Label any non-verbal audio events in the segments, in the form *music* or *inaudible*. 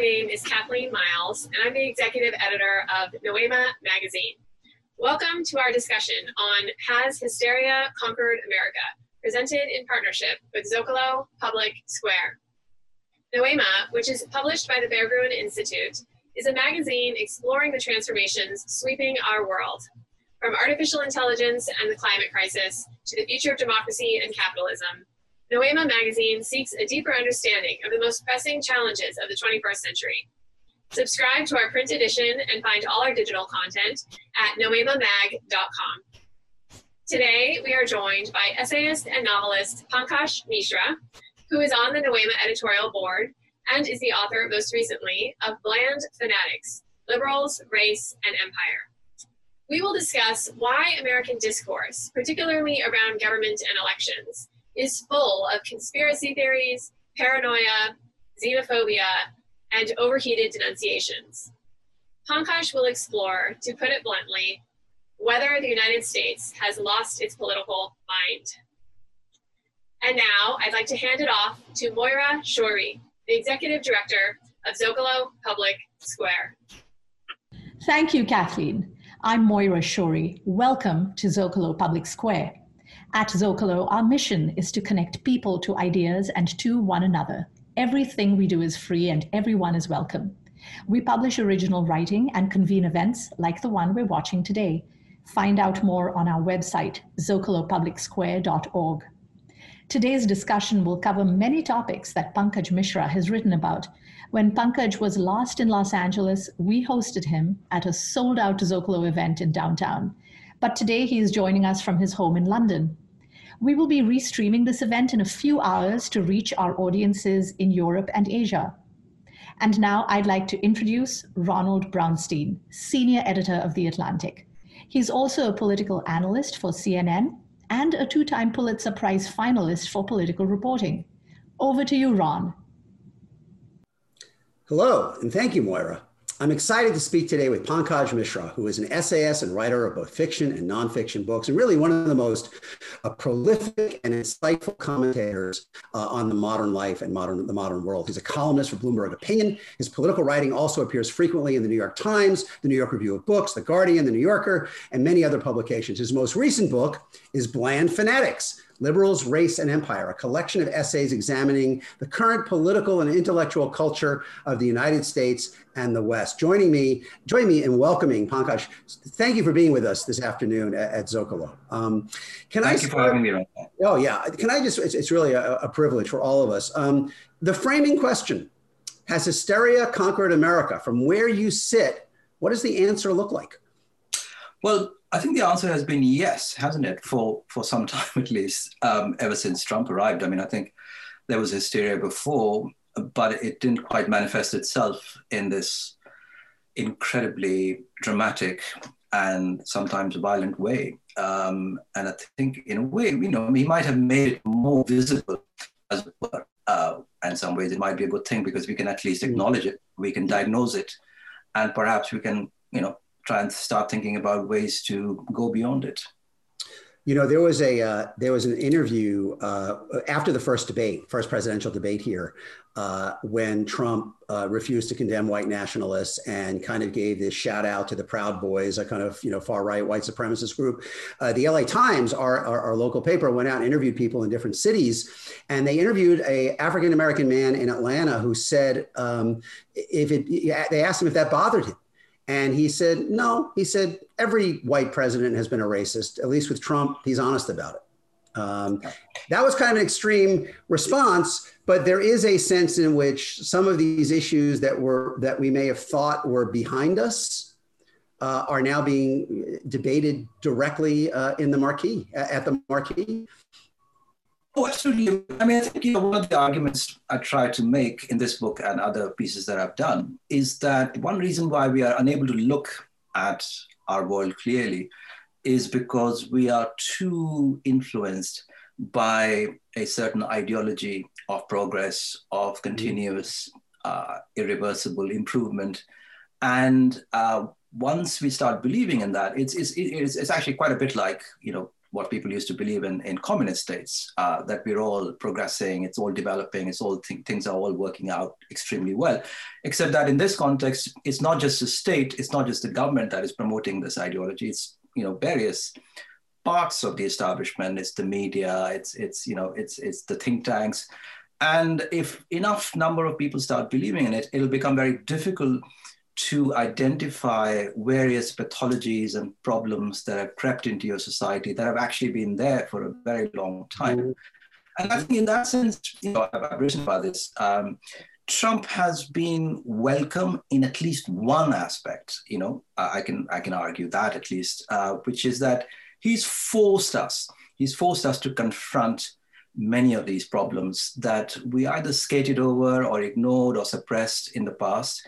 name is Kathleen Miles, and I'm the executive editor of Noema magazine. Welcome to our discussion on Has Hysteria Conquered America, presented in partnership with Zocalo Public Square. Noema, which is published by the Berggruen Institute, is a magazine exploring the transformations sweeping our world, from artificial intelligence and the climate crisis to the future of democracy and capitalism. Noema magazine seeks a deeper understanding of the most pressing challenges of the 21st century. Subscribe to our print edition and find all our digital content at noemamag.com. Today, we are joined by essayist and novelist Pankaj Mishra, who is on the Noema editorial board and is the author, most recently, of Bland Fanatics Liberals, Race, and Empire. We will discuss why American discourse, particularly around government and elections, is full of conspiracy theories, paranoia, xenophobia, and overheated denunciations. Pankaj will explore, to put it bluntly, whether the United States has lost its political mind. And now I'd like to hand it off to Moira Shourie, the Executive Director of Zocalo Public Square. Thank you, Kathleen. I'm Moira Shourie. Welcome to Zocalo Public Square. At Zocalo, our mission is to connect people to ideas and to one another. Everything we do is free and everyone is welcome. We publish original writing and convene events like the one we're watching today. Find out more on our website, zocalopublicsquare.org. Today's discussion will cover many topics that Pankaj Mishra has written about. When Pankaj was last in Los Angeles, we hosted him at a sold out Zocalo event in downtown. But today he is joining us from his home in London. We will be restreaming this event in a few hours to reach our audiences in Europe and Asia. And now I'd like to introduce Ronald Brownstein, senior editor of The Atlantic. He's also a political analyst for CNN and a two time Pulitzer Prize finalist for political reporting. Over to you, Ron. Hello, and thank you, Moira. I'm excited to speak today with Pankaj Mishra, who is an essayist and writer of both fiction and nonfiction books, and really one of the most uh, prolific and insightful commentators uh, on the modern life and modern the modern world. He's a columnist for Bloomberg Opinion. His political writing also appears frequently in the New York Times, the New York Review of Books, the Guardian, the New Yorker, and many other publications. His most recent book is Bland Fanatics Liberals, Race, and Empire, a collection of essays examining the current political and intellectual culture of the United States and the West. Joining me, join me in welcoming Pankaj. Thank you for being with us this afternoon at, at Zocalo. Um, can Thank I, you for having me. Oh yeah, can I just? It's, it's really a, a, privilege for all of us. Um, the framing question: Has hysteria conquered America? From where you sit, what does the answer look like? Well, I think the answer has been yes, hasn't it? For for some *laughs* time at least, um, ever since Trump arrived. I mean, I think there was hysteria before, but it didn't quite manifest itself in this incredibly dramatic and sometimes violent way. Um, and I think, in a way, you know, he might have made it more visible as well. Uh, in some ways, it might be a good thing because we can at least acknowledge it, we can diagnose it, and perhaps we can, you know, try and start thinking about ways to go beyond it. You know, there was a uh, there was an interview uh, after the first debate, first presidential debate here, uh, when Trump uh, refused to condemn white nationalists and kind of gave this shout out to the Proud Boys, a kind of you know far right white supremacist group. Uh, the LA Times, our, our, our local paper, went out and interviewed people in different cities, and they interviewed a African American man in Atlanta who said um, if it they asked him if that bothered him and he said, no, he said, every white president has been a racist. At least with Trump, he's honest about it. Um, that was kind of an extreme response, but there is a sense in which some of these issues that were that we may have thought were behind us uh, are now being debated directly uh, in the marquee at the marquee. Oh, absolutely. I mean, I think you know one of the arguments I try to make in this book and other pieces that I've done is that one reason why we are unable to look at our world clearly is because we are too influenced by a certain ideology of progress, of mm-hmm. continuous, uh, irreversible improvement, and uh, once we start believing in that, it's, it's, it's, it's actually quite a bit like you know what people used to believe in in communist states uh, that we're all progressing, it's all developing, it's all th- things are all working out extremely well. Except that in this context, it's not just the state, it's not just the government that is promoting this ideology. It's you know various parts of the establishment. It's the media. It's it's you know it's it's the think tanks. And if enough number of people start believing in it, it'll become very difficult to identify various pathologies and problems that have crept into your society that have actually been there for a very long time. Mm-hmm. And I think in that sense, you know, I've written about this. Um, Trump has been welcome in at least one aspect. You know, I can I can argue that at least, uh, which is that he's forced us. He's forced us to confront many of these problems that we either skated over or ignored or suppressed in the past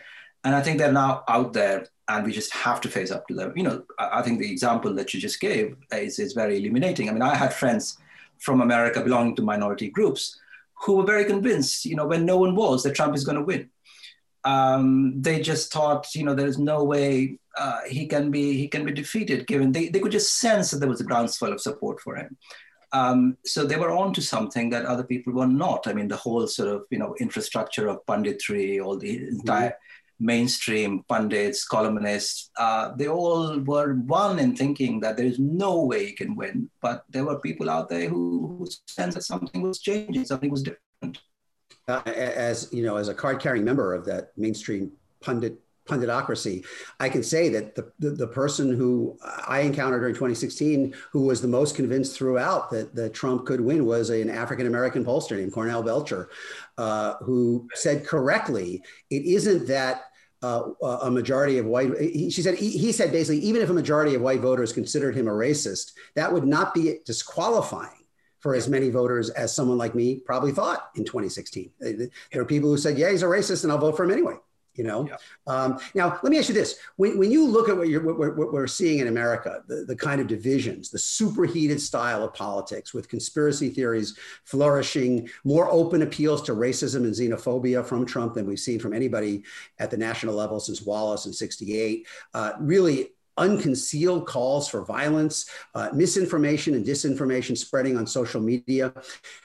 and I think they're now out there and we just have to face up to them. You know, I think the example that you just gave is, is very illuminating. I mean, I had friends from America belonging to minority groups who were very convinced, you know, when no one was, that Trump is going to win. Um, they just thought, you know, there is no way uh, he can be he can be defeated. Given they, they could just sense that there was a groundswell of support for him. Um, so they were on to something that other people were not. I mean, the whole sort of you know infrastructure of punditry, all the entire mm-hmm mainstream pundits, columnists, uh, they all were one in thinking that there is no way he can win. But there were people out there who, who sensed that something was changing, something was different. Uh, as you know, as a card-carrying member of that mainstream pundit punditocracy, I can say that the, the, the, person who I encountered during 2016, who was the most convinced throughout that, that Trump could win, was an African American pollster named Cornell Belcher, uh, who said correctly, it isn't that uh, a majority of white. He, she said he, he, said basically, even if a majority of white voters considered him a racist, that would not be disqualifying for as many voters as someone like me probably thought in 2016. There are people who said, "Yeah, he's a racist, and I'll vote for him anyway." You know yeah. um, now let me ask you this when, when you look at what, you're, what, what we're seeing in america the, the kind of divisions the superheated style of politics with conspiracy theories flourishing more open appeals to racism and xenophobia from trump than we've seen from anybody at the national level since wallace in 68 uh, really unconcealed calls for violence, uh, misinformation and disinformation spreading on social media.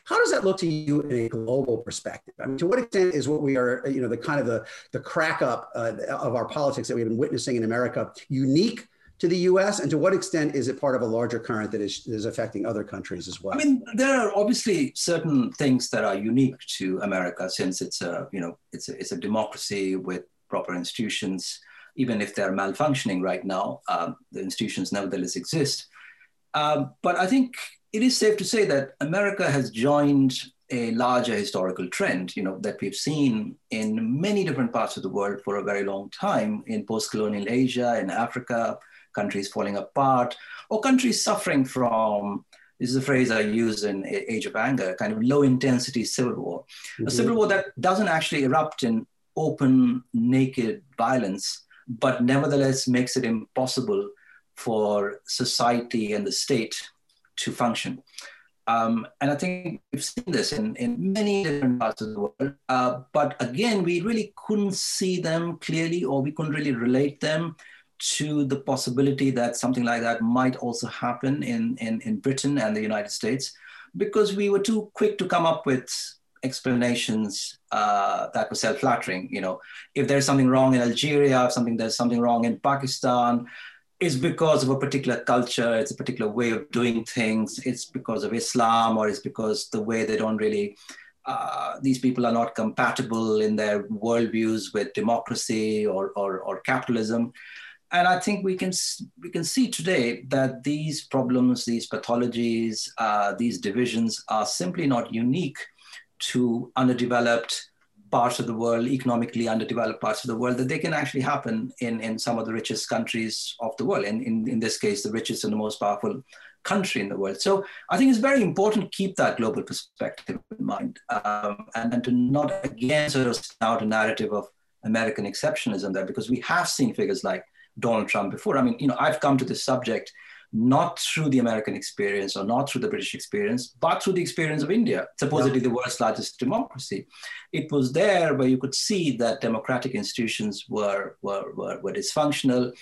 How does that look to you in a global perspective? I mean, to what extent is what we are, you know, the kind of the, the crack up uh, of our politics that we've been witnessing in America unique to the US? And to what extent is it part of a larger current that is, is affecting other countries as well? I mean, there are obviously certain things that are unique to America since it's a, you know, it's a, it's a democracy with proper institutions even if they're malfunctioning right now, um, the institutions nevertheless exist. Um, but I think it is safe to say that America has joined a larger historical trend, you know, that we've seen in many different parts of the world for a very long time, in post-colonial Asia, in Africa, countries falling apart, or countries suffering from this is a phrase I use in Age of Anger, kind of low intensity civil war. Mm-hmm. A civil war that doesn't actually erupt in open, naked violence, but nevertheless makes it impossible for society and the state to function. Um, and I think we've seen this in, in many different parts of the world. Uh, but again, we really couldn't see them clearly, or we couldn't really relate them to the possibility that something like that might also happen in, in, in Britain and the United States, because we were too quick to come up with explanations uh, that were self-flattering. You know, if there's something wrong in Algeria, if something there's something wrong in Pakistan, it's because of a particular culture, it's a particular way of doing things, it's because of Islam, or it's because the way they don't really. Uh, these people are not compatible in their worldviews with democracy or, or, or capitalism and I think we can we can see today that these problems, these pathologies, uh, these divisions are simply not unique to underdeveloped parts of the world, economically underdeveloped parts of the world, that they can actually happen in, in some of the richest countries of the world. And in, in this case, the richest and the most powerful country in the world. So I think it's very important to keep that global perspective in mind um, and, and to not again sort of start a narrative of American exceptionalism there, because we have seen figures like Donald Trump before. I mean, you know, I've come to this subject not through the American experience or not through the British experience, but through the experience of India, supposedly yeah. the world's largest democracy. It was there where you could see that democratic institutions were, were, were, were dysfunctional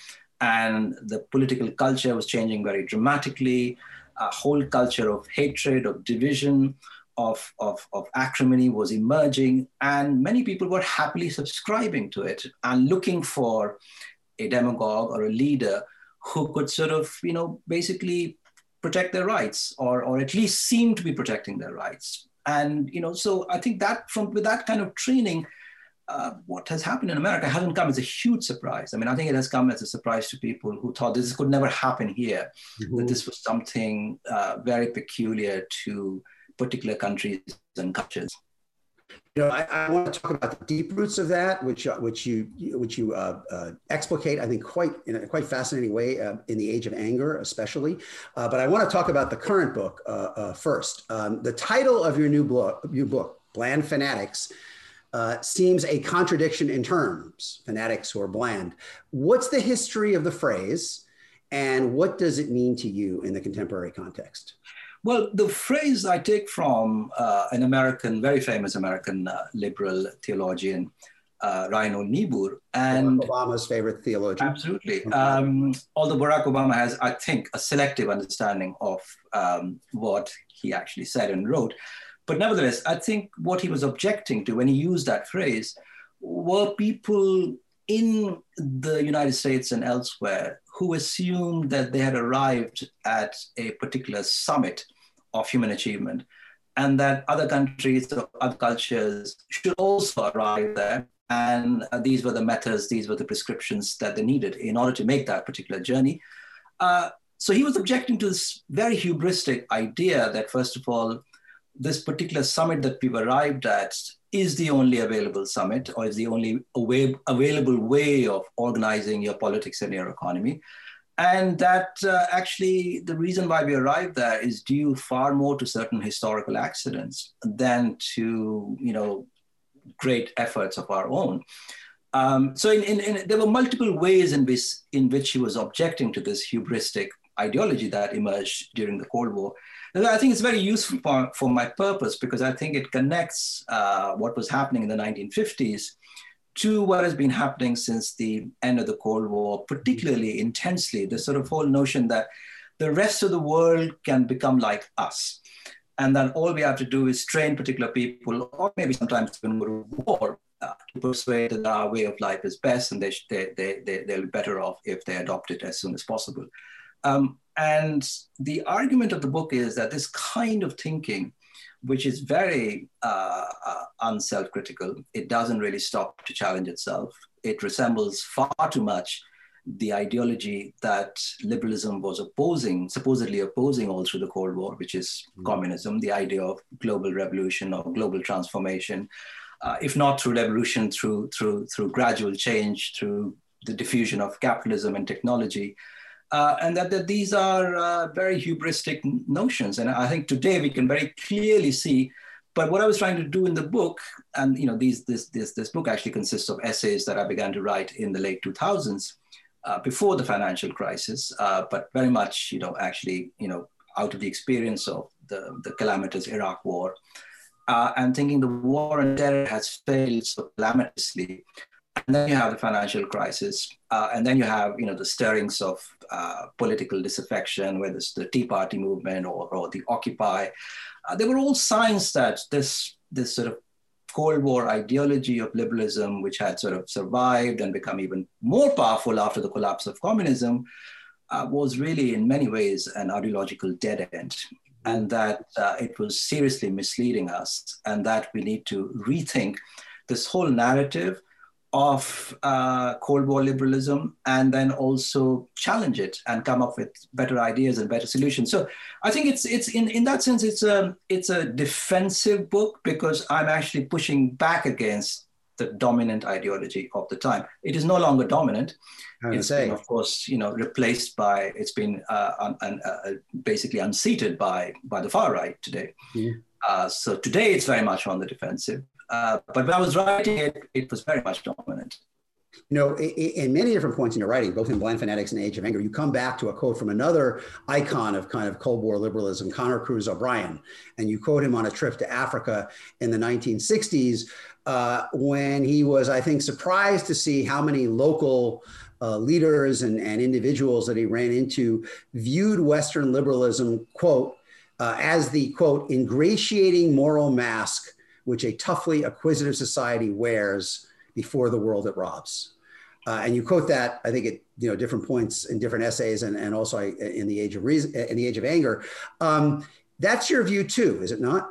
and the political culture was changing very dramatically. a whole culture of hatred, of division, of, of, of acrimony was emerging, and many people were happily subscribing to it and looking for a demagogue or a leader who could sort of, you know, basically protect their rights or, or at least seem to be protecting their rights. And, you know, so I think that from with that kind of training, uh, what has happened in America hasn't come as a huge surprise. I mean, I think it has come as a surprise to people who thought this could never happen here, mm-hmm. that this was something uh, very peculiar to particular countries and cultures. You know, I, I, want to talk about the deep roots of that, which uh, which you which you uh, uh, explicate, I think, quite in a quite fascinating way uh, in the Age of Anger, especially. Uh, but I want to talk about the current book uh, first. Um, the title of your new book, new book, Bland Fanatics. seems a contradiction in terms, fanatics who are bland. What's the history of the phrase, and what does it mean to you in the contemporary context? Well, the phrase I take from uh, an American, very famous American uh, liberal theologian, uh, Niebuhr, and Barack Obama's favorite theologian. Absolutely. Um, although Barack Obama has, I think, a selective understanding of um, what he actually said and wrote, but nevertheless, I think what he was objecting to when he used that phrase were people in the United States and elsewhere who assumed that they had arrived at a particular summit of human achievement, and that other countries or other cultures should also arrive there. And uh, these were the methods, these were the prescriptions that they needed in order to make that particular journey. Uh, so he was objecting to this very hubristic idea that, first of all, this particular summit that we've arrived at is the only available summit or is the only available way of organizing your politics and your economy and that uh, actually the reason why we arrived there is due far more to certain historical accidents than to you know great efforts of our own. Um, so in, in, in, there were multiple ways in which in which he was objecting to this hubristic ideology that emerged during the cold war. And i think it's very useful for, for my purpose because i think it connects uh, what was happening in the 1950s to what has been happening since the end of the Cold War, particularly intensely, the sort of whole notion that the rest of the world can become like us. And that all we have to do is train particular people, or maybe sometimes even go to war, uh, to persuade that our way of life is best and they, they, they, they, they'll be better off if they adopt it as soon as possible. Um, and the argument of the book is that this kind of thinking which is very uh, uh, unself-critical. It doesn't really stop to challenge itself. It resembles far too much the ideology that liberalism was opposing, supposedly opposing all through the Cold War, which is mm-hmm. communism, the idea of global revolution or global transformation, uh, if not through revolution, through through through gradual change, through the diffusion of capitalism and technology uh, and that, that these are uh, very hubristic notions. And I think today we can very clearly see. But what I was trying to do in the book, and you know, these, this, this, this book actually consists of essays that I began to write in the late 2000s, uh, before the financial crisis, uh, but very much, you know, actually, you know, out of the experience of the, the calamitous Iraq war, uh, and thinking the war on terror has failed so calamitously and then you have the financial crisis, uh, and then you have you know the stirrings of uh, political disaffection, whether it's the Tea Party movement or, or the Occupy. Uh, they were all signs that this this sort of Cold War ideology of liberalism, which had sort of survived and become even more powerful after the collapse of communism, uh, was really in many ways an ideological dead end. And that uh, it was seriously misleading us, and that we need to rethink this whole narrative of uh, Cold War liberalism and then also challenge it and come up with better ideas and better solutions. So I think it's it's in, in that sense it's a it's a defensive book because I'm actually pushing back against the dominant ideology of the time. It is no longer dominant. It's been, of course, you know, replaced by it's been uh, un, un, uh, basically unseated by by the far right today. Yeah. Uh, so today it's very much on the defensive. Uh, but when I was writing it, it was very much dominant. You know, in many different points in your writing, both in Bland Fanatics and Age of Anger, you come back to a quote from another icon of kind of Cold War liberalism, Conor Cruise O'Brien. And you quote him on a trip to Africa in the 1960s uh, when he was, I think, surprised to see how many local uh, leaders and, and individuals that he ran into viewed Western liberalism, quote, uh, as the quote, ingratiating moral mask which a toughly acquisitive society wears before the world it robs. Uh, and you quote that, I think, at you know different points in different essays, and, and also in the age of reason, in the age of anger. Um, that's your view too, is it not?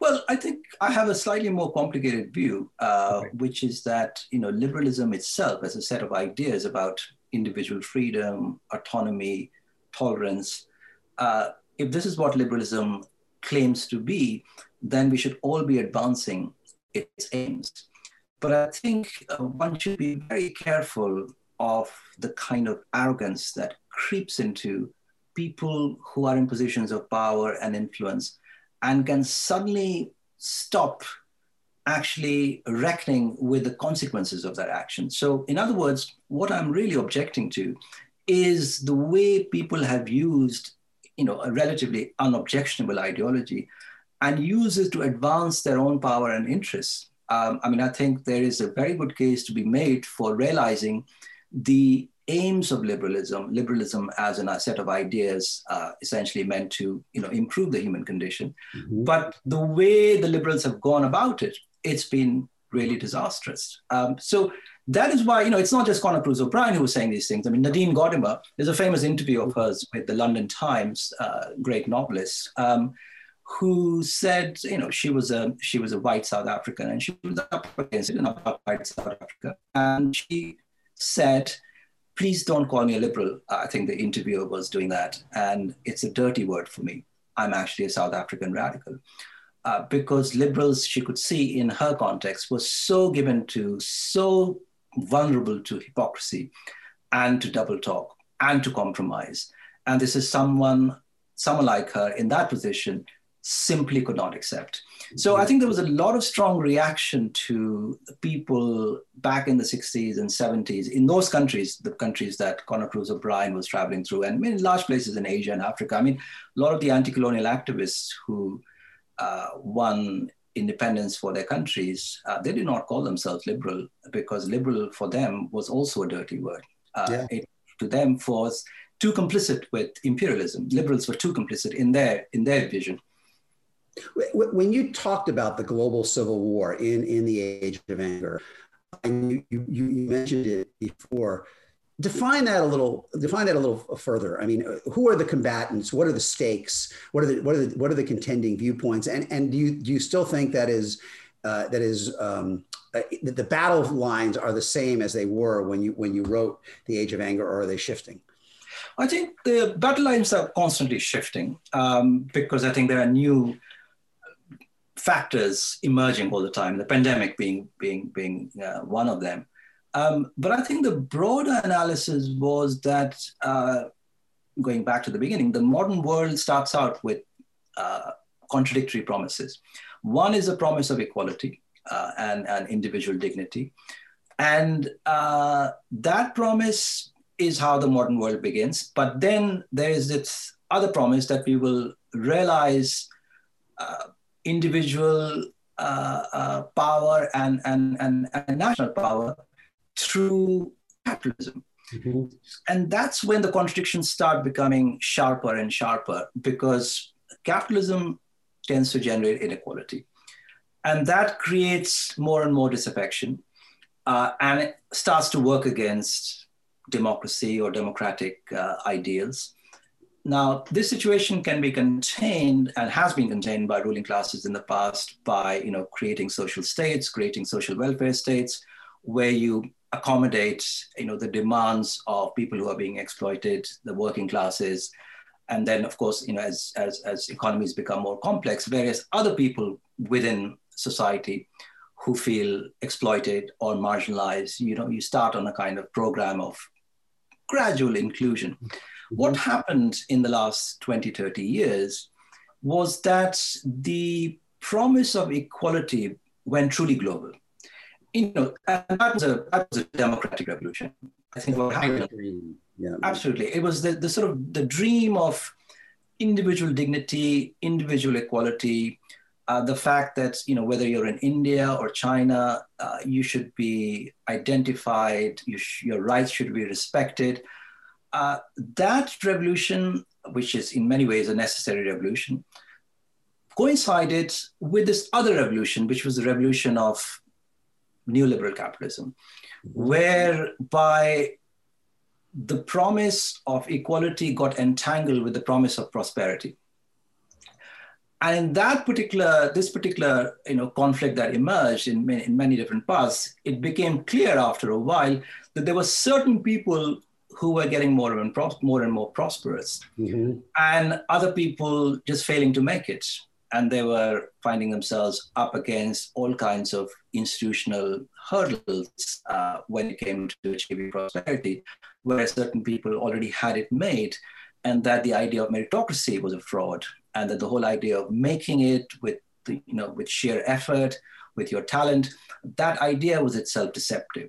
Well, I think I have a slightly more complicated view, uh, okay. which is that you know liberalism itself, as a set of ideas about individual freedom, autonomy, tolerance. Uh, if this is what liberalism claims to be, then we should all be advancing its aims. But I think uh, one should be very careful of the kind of arrogance that creeps into people who are in positions of power and influence and can suddenly stop actually reckoning with the consequences of that action. So, in other words, what I'm really objecting to is the way people have used you know, a relatively unobjectionable ideology and use it to advance their own power and interests. Um, I mean, I think there is a very good case to be made for realizing the aims of liberalism, liberalism as a set of ideas uh, essentially meant to you know, improve the human condition. Mm-hmm. But the way the liberals have gone about it, it's been really disastrous. Um, so that is why, you know, it's not just Conor Cruise O'Brien who was saying these things. I mean, Nadine Gordimer, there's a famous interview of hers with the London Times, uh, great novelist, um, who said, you know, she was a she was a white South African and she was up against it in apartheid South Africa, and she said, "Please don't call me a liberal." I think the interviewer was doing that, and it's a dirty word for me. I'm actually a South African radical. Uh, because liberals, she could see in her context, was so given to, so vulnerable to hypocrisy and to double talk and to compromise. And this is someone, someone like her in that position simply could not accept. So I think there was a lot of strong reaction to people back in the 60s and 70s in those countries, the countries that Conor Cruise O'Brien was traveling through, and in large places in Asia and Africa. I mean, a lot of the anti-colonial activists who uh, won independence for their countries, uh, they did not call themselves liberal because liberal for them was also a dirty word. Uh, yeah. It to them was too complicit with imperialism. Liberals were too complicit in their in their vision. When you talked about the global civil war in, in the age of anger, and you, you, you mentioned it before, define that a little define that a little further. I mean who are the combatants? What are the stakes? What are the what are the what are the contending viewpoints? And and do you do you still think that is uh, that is um, uh, the battle lines are the same as they were when you when you wrote the age of anger or are they shifting? I think the battle lines are constantly shifting um, because i think there are new factors emerging all the time the pandemic being being being uh, one of them um, but I think the broader analysis was that, uh, going back to the beginning, the modern world starts out with uh, contradictory promises. One is a promise of equality uh, and, and individual dignity. And uh, that promise is how the modern world begins. But then there is this other promise that we will realize uh, individual uh, power and, and, and, and national power through capitalism. Mm-hmm. And that's when the contradictions start becoming sharper and sharper because capitalism tends to generate inequality. And that creates more and more disaffection uh, and it starts to work against democracy or democratic uh, ideals. Now, this situation can be contained and has been contained by ruling classes in the past by you know, creating social states, creating social welfare states, where you accommodate you know the demands of people who are being exploited the working classes and then of course you know as as, as economies become more complex various other people within society who feel exploited or marginalized you know you start on a kind of program of gradual inclusion mm-hmm. What happened in the last 20 30 years was that the promise of equality went truly global you know, and that was a that was a democratic revolution. I think what happened. Yeah. Absolutely, it was the, the sort of the dream of individual dignity, individual equality, uh, the fact that you know whether you're in India or China, uh, you should be identified. You sh- your rights should be respected. Uh, that revolution, which is in many ways a necessary revolution, coincided with this other revolution, which was the revolution of neoliberal capitalism, whereby the promise of equality got entangled with the promise of prosperity. And in that particular this particular you know conflict that emerged in many, in many different parts it became clear after a while that there were certain people who were getting more and more and more prosperous. Mm-hmm. and other people just failing to make it. And they were finding themselves up against all kinds of institutional hurdles uh, when it came to achieving prosperity where certain people already had it made and that the idea of meritocracy was a fraud and that the whole idea of making it with the, you know with sheer effort with your talent that idea was itself deceptive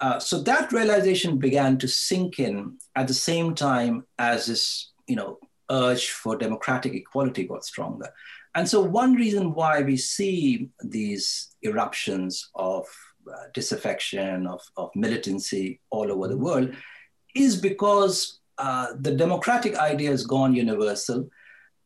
uh, so that realization began to sink in at the same time as this you know urge for democratic equality got stronger. And so one reason why we see these eruptions of uh, disaffection of, of militancy all over the world is because uh, the democratic idea has gone universal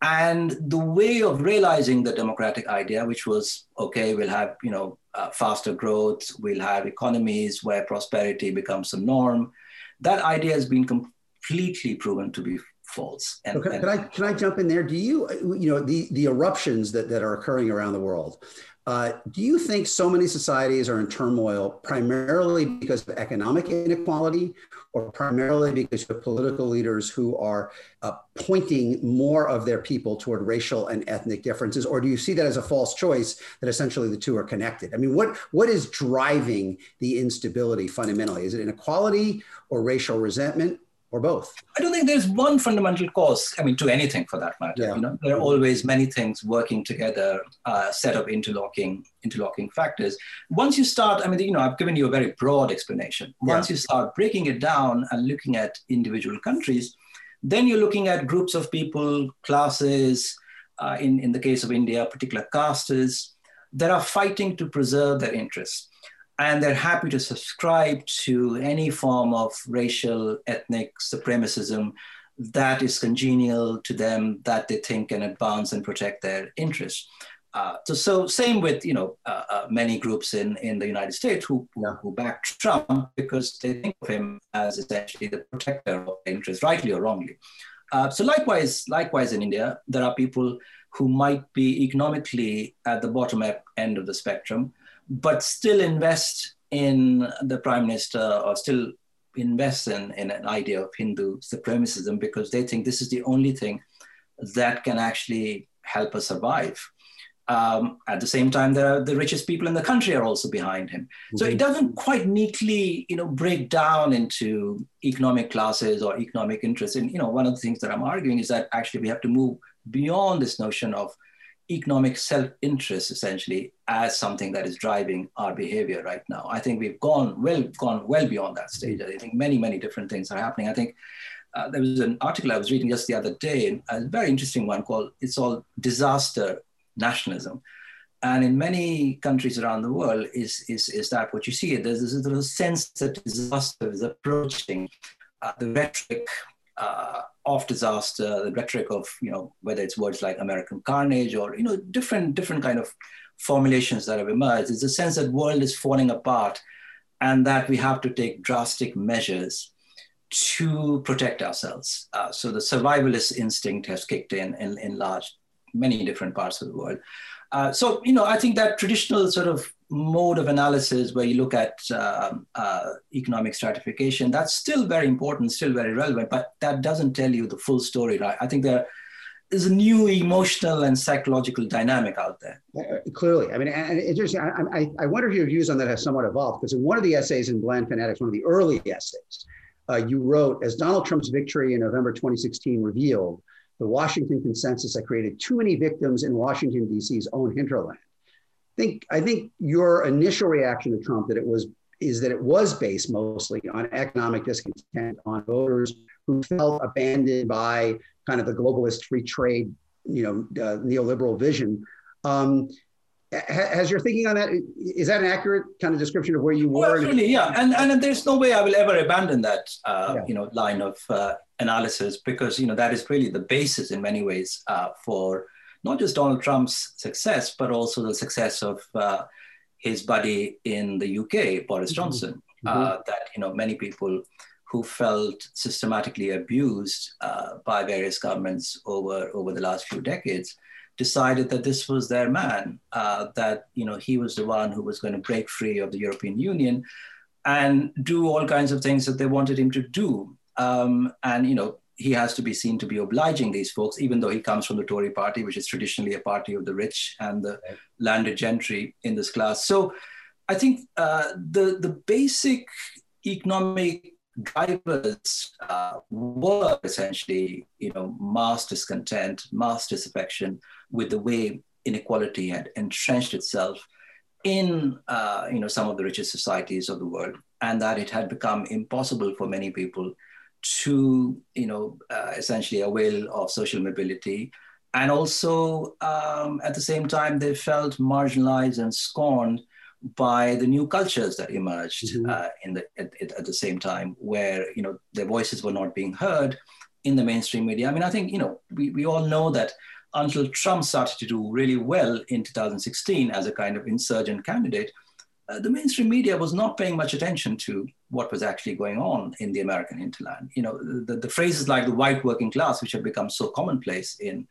and the way of realizing the democratic idea which was okay we'll have you know uh, faster growth we'll have economies where prosperity becomes the norm that idea has been completely proven to be false and, okay. and can i can i jump in there do you you know the the eruptions that that are occurring around the world uh, do you think so many societies are in turmoil primarily because of economic inequality or primarily because of political leaders who are uh, pointing more of their people toward racial and ethnic differences? Or do you see that as a false choice that essentially the two are connected? I mean, what, what is driving the instability fundamentally? Is it inequality or racial resentment or both? I don't think there's one fundamental cause. I mean, to anything for that matter. Yeah. You know, there are always many things working together, uh, set of interlocking interlocking factors. Once you start, I mean, you know, I've given you a very broad explanation. Once yeah. you start breaking it down and looking at individual countries, then you're looking at groups of people, classes. Uh, in in the case of India, particular castes that are fighting to preserve their interests and they're happy to subscribe to any form of racial ethnic supremacism that is congenial to them that they think can advance and protect their interests uh, so, so same with you know uh, uh, many groups in, in the United States who, who back Trump because they think of him as essentially the protector of interests, rightly or wrongly. Uh, so likewise, likewise in India, there are people who might be economically at the bottom end of the spectrum, but still invest in the prime minister or still invest in, in an idea of Hindu supremacism because they think this is the only thing that can actually help us survive. Um, at the same time, there are the richest people in the country are also behind him. Mm-hmm. So it doesn't quite neatly, you know, break down into economic classes or economic interests. And you know, one of the things that I'm arguing is that actually we have to move beyond this notion of economic self-interest essentially as something that is driving our behavior right now. I think we've gone well gone well beyond that stage. I think many many different things are happening. I think uh, there was an article I was reading just the other day, a very interesting one called "It's all disaster nationalism." And in many countries around the world, is, is, is that what you see? There's this sense that disaster is approaching. Uh, the rhetoric uh, of disaster, the rhetoric of, you know, whether it's words like American carnage or, you know, different, different kind of formulations that have emerged. It's a sense that world is falling apart and that we have to take drastic measures to protect ourselves. Uh, so the survivalist instinct has kicked in, in in large, many different parts of the world. Uh, so, you know, I think that traditional sort of mode of analysis where you look at uh, uh, economic stratification, that's still very important, still very relevant, but that doesn't tell you the full story, right? I think there is a new emotional and psychological dynamic out there. Uh, clearly. I mean, and just, I, I, I, wonder if your views on that have somewhat evolved, because in one of the essays in Bland Fanatics, one of the early essays, uh, you wrote, as Donald Trump's victory in November 2016 revealed, the Washington consensus that created too many victims in Washington, D.C.'s own hinterland. I think, I think your initial reaction to Trump that it was is that it was based mostly on economic discontent, on voters who felt abandoned by kind of the globalist free trade, you know, uh, neoliberal vision Um, has your thinking on that is that an accurate kind of description of where you were? Well, really, yeah, and and there's no way I will ever abandon that uh, yeah. you know line of uh, analysis because you know that is really the basis in many ways uh, for not just Donald Trump's success but also the success of uh, his buddy in the UK, Boris mm-hmm. Johnson. Mm-hmm. that you know many people who felt systematically abused uh, by various governments over over the last few decades decided that this was their man, uh, that you know he was the one who was going to break free of the European Union and do all kinds of things that they wanted him to do. Um, and you know he has to be seen to be obliging these folks, even though he comes from the Tory party, which is traditionally a party of the rich and the right. landed gentry in this class. So I think uh, the the basic economic drivers uh, were essentially, you know, mass discontent, mass disaffection with the way inequality had entrenched itself in, uh, you know, some of the richest societies of the world, and that it had become impossible for many people to, you know, uh, essentially will of social mobility. And also, um, at the same time, they felt marginalized and scorned by the new cultures that emerged mm-hmm. uh, in the, at, at, the same time, where you know their voices were not being heard in the mainstream media. I mean, I think you know we, we all know that until Trump started to do really well in 2016 as a kind of insurgent candidate, uh, the mainstream media was not paying much attention to what was actually going on in the American hinterland. You know, the, the phrases like the white working class, which have become so commonplace in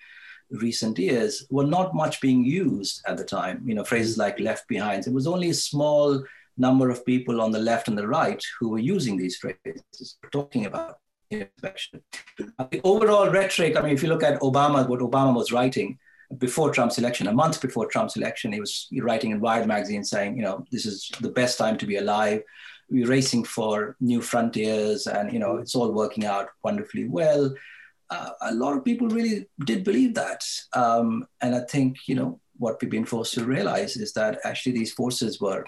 recent years were not much being used at the time. You know, phrases like left behind. It was only a small number of people on the left and the right who were using these phrases, talking about inspection. The overall rhetoric, I mean, if you look at Obama, what Obama was writing before Trump's election, a month before Trump's election, he was writing in Wired magazine saying, you know, this is the best time to be alive. We're racing for new frontiers and, you know, it's all working out wonderfully well uh, a lot of people really did believe that. Um, and I think, you know, what we've been forced to realize is that actually these forces were,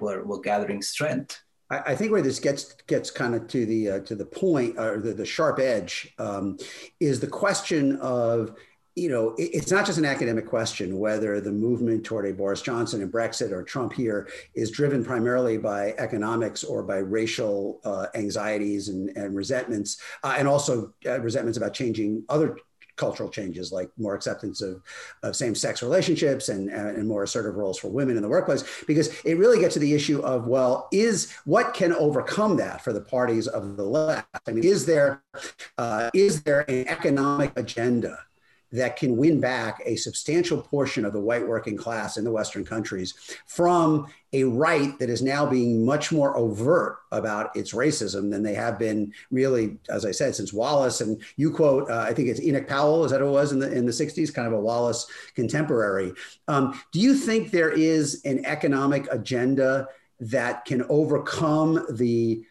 were, were gathering strength. I, think where this gets gets kind of to the uh, to the point or the, the sharp edge um, is the question of you know, it's not just an academic question whether the movement toward a Boris Johnson and Brexit or Trump here is driven primarily by economics or by racial uh, anxieties and, and resentments, uh, and also uh, resentments about changing other cultural changes like more acceptance of, of same-sex relationships and, and more assertive roles for women in the workplace. Because it really gets to the issue of well is what can overcome that for the parties of the left? I mean is there uh, is there an economic agenda that can win back a substantial portion of the white working class in the Western countries from a right that is now being much more overt about its racism than they have been really, as I said, since Wallace. And you quote, uh, I think it's Enoch Powell, is that it was in the in the 60s, kind of a Wallace contemporary. Um, do you think there is an economic agenda that can overcome the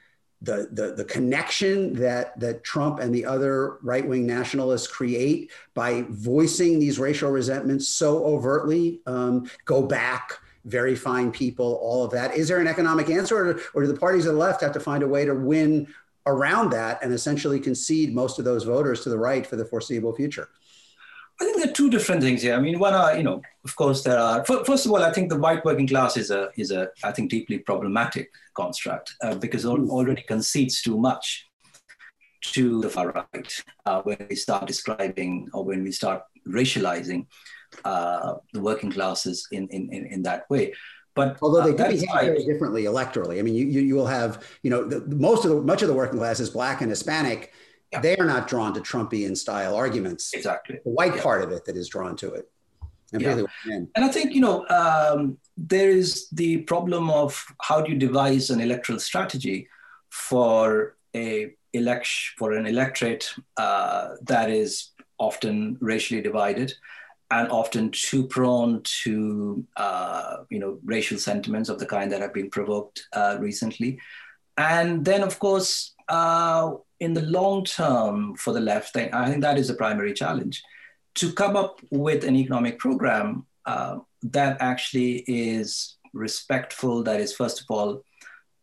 the, the, the connection that, that Trump and the other right wing nationalists create by voicing these racial resentments so overtly, um, go back, very fine people, all of that. Is there an economic answer, or, or do the parties of the left have to find a way to win around that and essentially concede most of those voters to the right for the foreseeable future? I think there are two different things here. I mean, one are, you know, of course, there are. First of all, I think the white working class is a is a I think deeply problematic construct uh, because it hmm. already concedes too much to the far right uh, when we start describing or when we start racializing uh, the working classes in, in, in, in that way. But although they uh, do behave very differently electorally, I mean, you, you, you will have, you know, the, most of the much of the working class is black and Hispanic yeah. they are not drawn to Trumpian style arguments. Exactly. The white yeah. part of it that is drawn to it. And, yeah. and I think, you know, um, there is the problem of how do you devise an electoral strategy for a election for an electorate uh, that is often racially divided and often too prone to uh, you know racial sentiments of the kind that have been provoked uh, recently and then of course uh, in the long term for the left, I think that is the primary challenge to come up with an economic program uh, that actually is respectful, that is, first of all,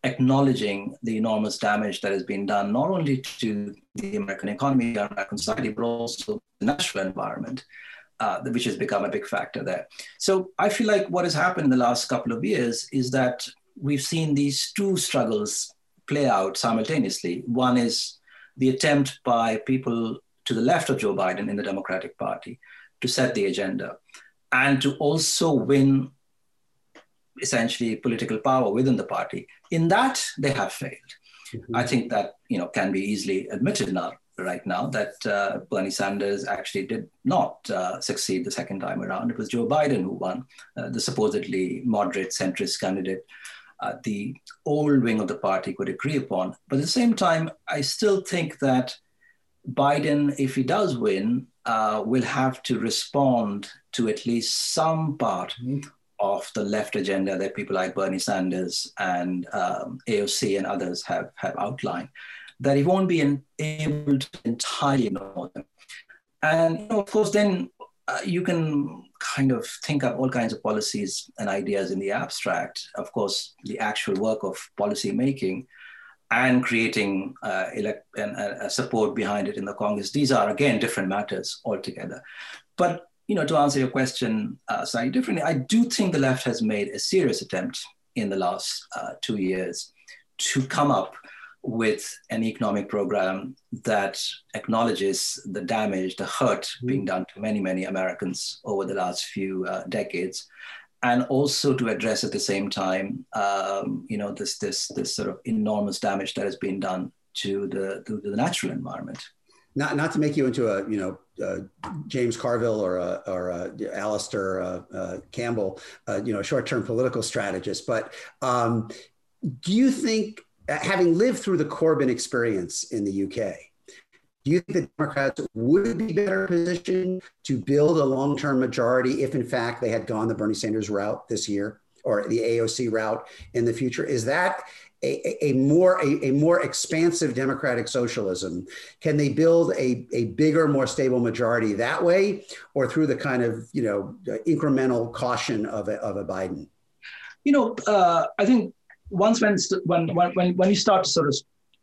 acknowledging the enormous damage that has been done, not only to the American economy, our American society, but also the natural environment. uh, which has become a big factor there. So I feel like what has happened in the last couple of years is that we've seen these two struggles play out simultaneously. One is the attempt by people to the left of Joe Biden in the Democratic Party to set the agenda and to also win essentially political power within the party. In that, they have failed. Mm-hmm. I think that you know can be easily admitted now right now that uh, Bernie Sanders actually did not uh, succeed the second time around. It was Joe Biden who won, uh, the supposedly moderate centrist candidate. Uh, the old wing of the party could agree upon. But at the same time, I still think that Biden, if he does win, uh, will have to respond to at least some part mm-hmm of the left agenda that people like Bernie Sanders and um, AOC and others have, have outlined, that he won't be in, able to entirely ignore them. And you know, of course, then uh, you can kind of think up all kinds of policies and ideas in the abstract. Of course, the actual work of policy making and creating uh, elect- and, uh, support behind it in the Congress, these are again different matters altogether. But you know, to answer your question uh, slightly differently, I do think the left has made a serious attempt in the last uh, two years to come up with an economic program that acknowledges the damage, the hurt mm-hmm. being done to many, many Americans over the last few uh, decades, and also to address at the same time, um, you know, this this this sort of enormous damage that has been done to the to the natural environment not not to make you into a you know uh, James Carville or a, or a Alastair uh, uh, Campbell, uh, you know, short-term political strategist, but um, do you think, having lived through the Corbyn experience in the UK, do you think the Democrats would be better positioned to build a long-term majority if, in fact, they had gone the Bernie Sanders route this year? or the AOC route in the future? Is that a, a more a, a, more expansive democratic socialism can they build a, a bigger more stable majority that way or through the kind of you know incremental caution of a, of a biden you know uh, i think once when, when when when you start to sort of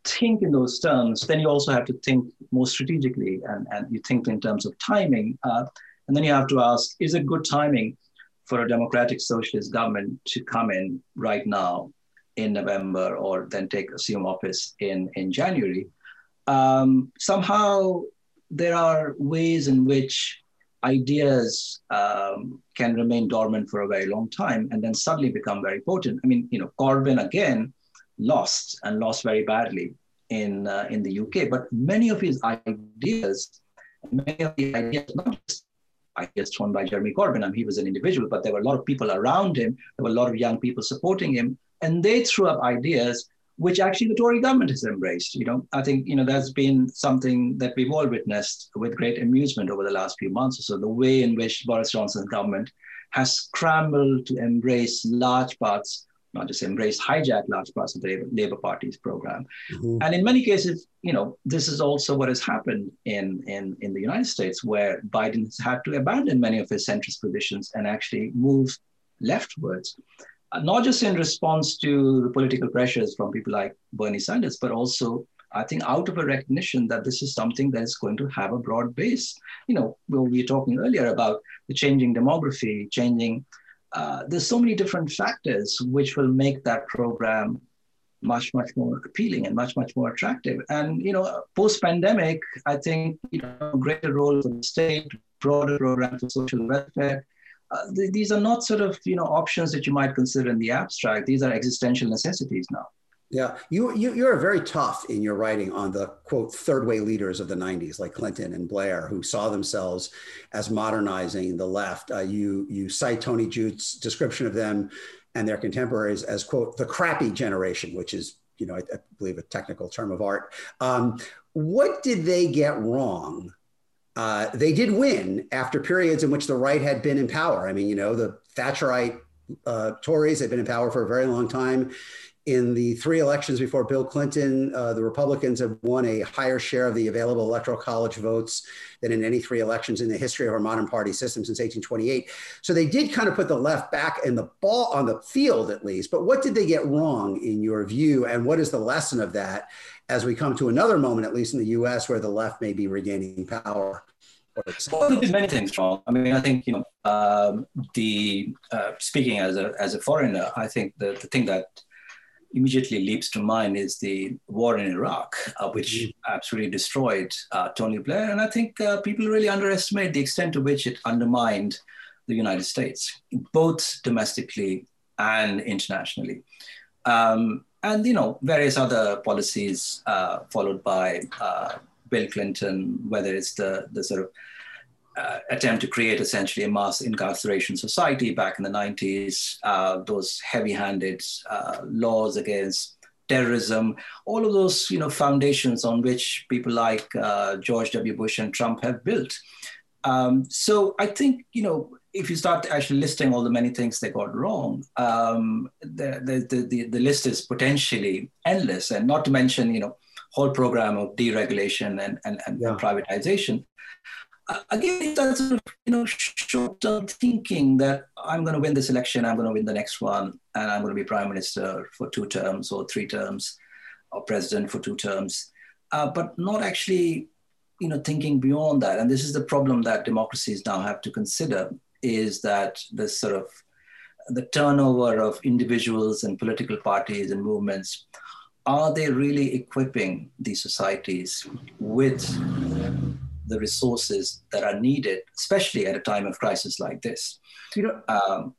think in those terms then you also have to think more strategically and, and you think in terms of timing uh, and then you have to ask is it good timing for a democratic socialist government to come in right now in November or then take assume office in, in January, um, somehow there are ways in which ideas um, can remain dormant for a very long time and then suddenly become very potent. I mean, you know, Corbyn again lost and lost very badly in uh, in the UK, but many of his ideas, many of the ideas, not just ideas thrown by Jeremy Corbyn, I mean, he was an individual, but there were a lot of people around him. There were a lot of young people supporting him and they threw up ideas which actually the Tory government has embraced. You know, I think you know that's been something that we've all witnessed with great amusement over the last few months or so. The way in which Boris Johnson's government has scrambled to embrace large parts, not just embrace, hijack large parts of the Labour Party's program, mm-hmm. and in many cases, you know, this is also what has happened in in in the United States, where Biden has had to abandon many of his centrist positions and actually move leftwards. Uh, not just in response to the political pressures from people like Bernie Sanders, but also I think out of a recognition that this is something that is going to have a broad base. You know, we were talking earlier about the changing demography, changing. Uh, there's so many different factors which will make that program much much more appealing and much much more attractive. And you know, post pandemic, I think you know greater role for the state, broader program for social welfare, uh, th- these are not sort of you know options that you might consider in the abstract. These are existential necessities now. Yeah, you, you you're very tough in your writing on the quote third way leaders of the '90s, like Clinton and Blair, who saw themselves as modernizing the left. Uh, you you cite Tony Judt's description of them and their contemporaries as quote the crappy generation, which is you know I, I believe a technical term of art. Um, what did they get wrong uh, they did win after periods in which the right had been in power. I mean, you know, the Thatcherite uh, Tories had been in power for a very long time. In the three elections before Bill Clinton, uh, the Republicans have won a higher share of the available electoral college votes than in any three elections in the history of our modern party system since 1828. So they did kind of put the left back in the ball on the field, at least. But what did they get wrong in your view? And what is the lesson of that? as we come to another moment, at least in the US, where the left may be regaining power Well, there's many things wrong. I mean, I think you know um, the uh, speaking as a as a foreigner, I think the the thing that immediately leaps to mind is the war in Iraq, uh, which mm-hmm. absolutely destroyed uh, Tony Blair, and I think uh, people really underestimate the extent to which it undermined the United States, both domestically and internationally. Um, and you know various other policies uh, followed by uh, Bill Clinton, whether it's the the sort of uh, attempt to create essentially a mass incarceration society back in the 90s, uh, those heavy-handed uh, laws against terrorism, all of those you know foundations on which people like uh, George W. Bush and Trump have built. Um, so I think you know if you start actually listing all the many things they got wrong, um, the, the, the, the, list is potentially endless. And not to mention, you know, whole program of deregulation and, and, and, yeah. privatization. Again, that's sort of, you know, short-term thinking that I'm going to win this election, I'm going to win the next one, and I'm going to be prime minister for two terms or three terms, or president for two terms, uh, but not actually you know, thinking beyond that. And this is the problem that democracies now have to consider is that this sort of the turnover of individuals and political parties and movements are they really equipping these societies with the resources that are needed especially at a time of crisis like this you know um,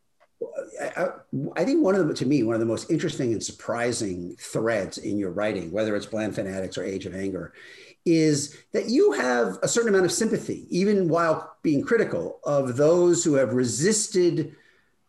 I, I, think one of the, to me, one of the most interesting and surprising threads in your writing, whether it's Bland Fanatics or Age of Anger, is that you have a certain amount of sympathy, even while being critical of those who have resisted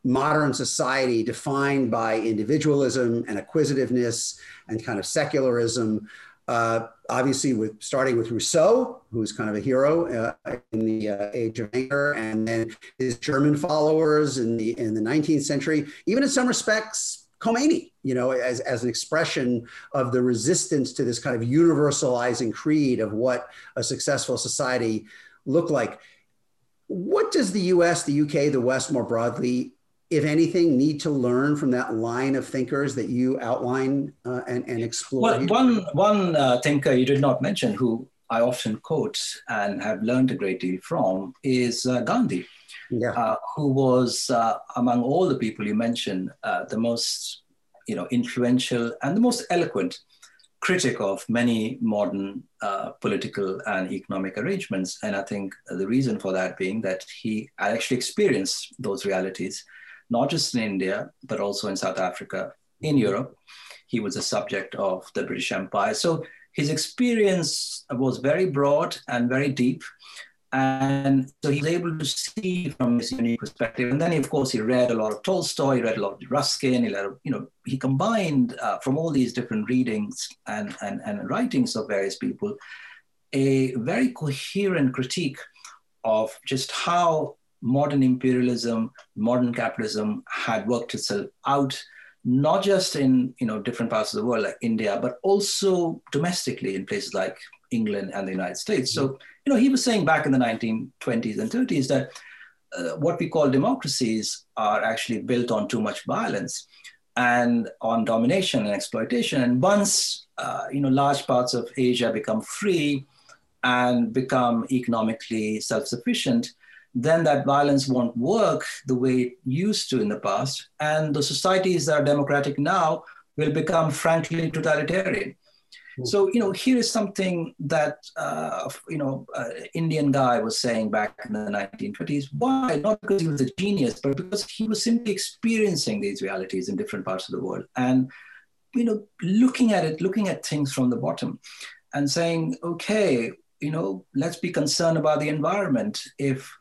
modern society defined by individualism and acquisitiveness and kind of secularism. Uh, obviously, with starting with Rousseau, who's kind of a hero uh, in the uh, Age of Anger, and then his German followers in the in the 19th century. Even in some respects, Khomeini, you know, as, as an expression of the resistance to this kind of universalizing creed of what a successful society looked like. What does the US, the UK, the West more broadly, if anything, need to learn from that line of thinkers that you outline uh, and, and explore? Well, one, one uh, thinker you did not mention who I often quote and have learned a great deal from is uh, Gandhi yeah. uh, who was uh, among all the people you mentioned uh, the most you know influential and the most eloquent critic of many modern uh, political and economic arrangements and i think the reason for that being that he actually experienced those realities not just in india but also in south africa in europe. He was a subject of the british empire. So his experience was very broad and very deep. And so he was able to see from his unique perspective. And then, of course, he read a lot of Tolstoy, he read a lot of Ruskin, he read, you know, he combined uh, from all these different readings and, and, and writings of various people, a very coherent critique of just how modern imperialism, modern capitalism had worked itself out, not just in you know different parts of the world like India, but also domestically in places like England and the United States. So, you know, he was saying back in the 1920s and 30s that uh, what we call democracies are actually built on too much violence and on domination and exploitation. And once, uh, you know, large parts of Asia become free and become economically self-sufficient, then that violence won't work the way it used to in the past. And the societies that are democratic now will become frankly totalitarian. Hmm. So, you know, here is something that, uh, you know, uh, Indian guy was saying back in the 1920s. Why? Not because he was a genius, but because he was simply experiencing these realities in different parts of the world. And, you know, looking at it, looking at things from the bottom and saying, okay, you know, let's be concerned about the environment. If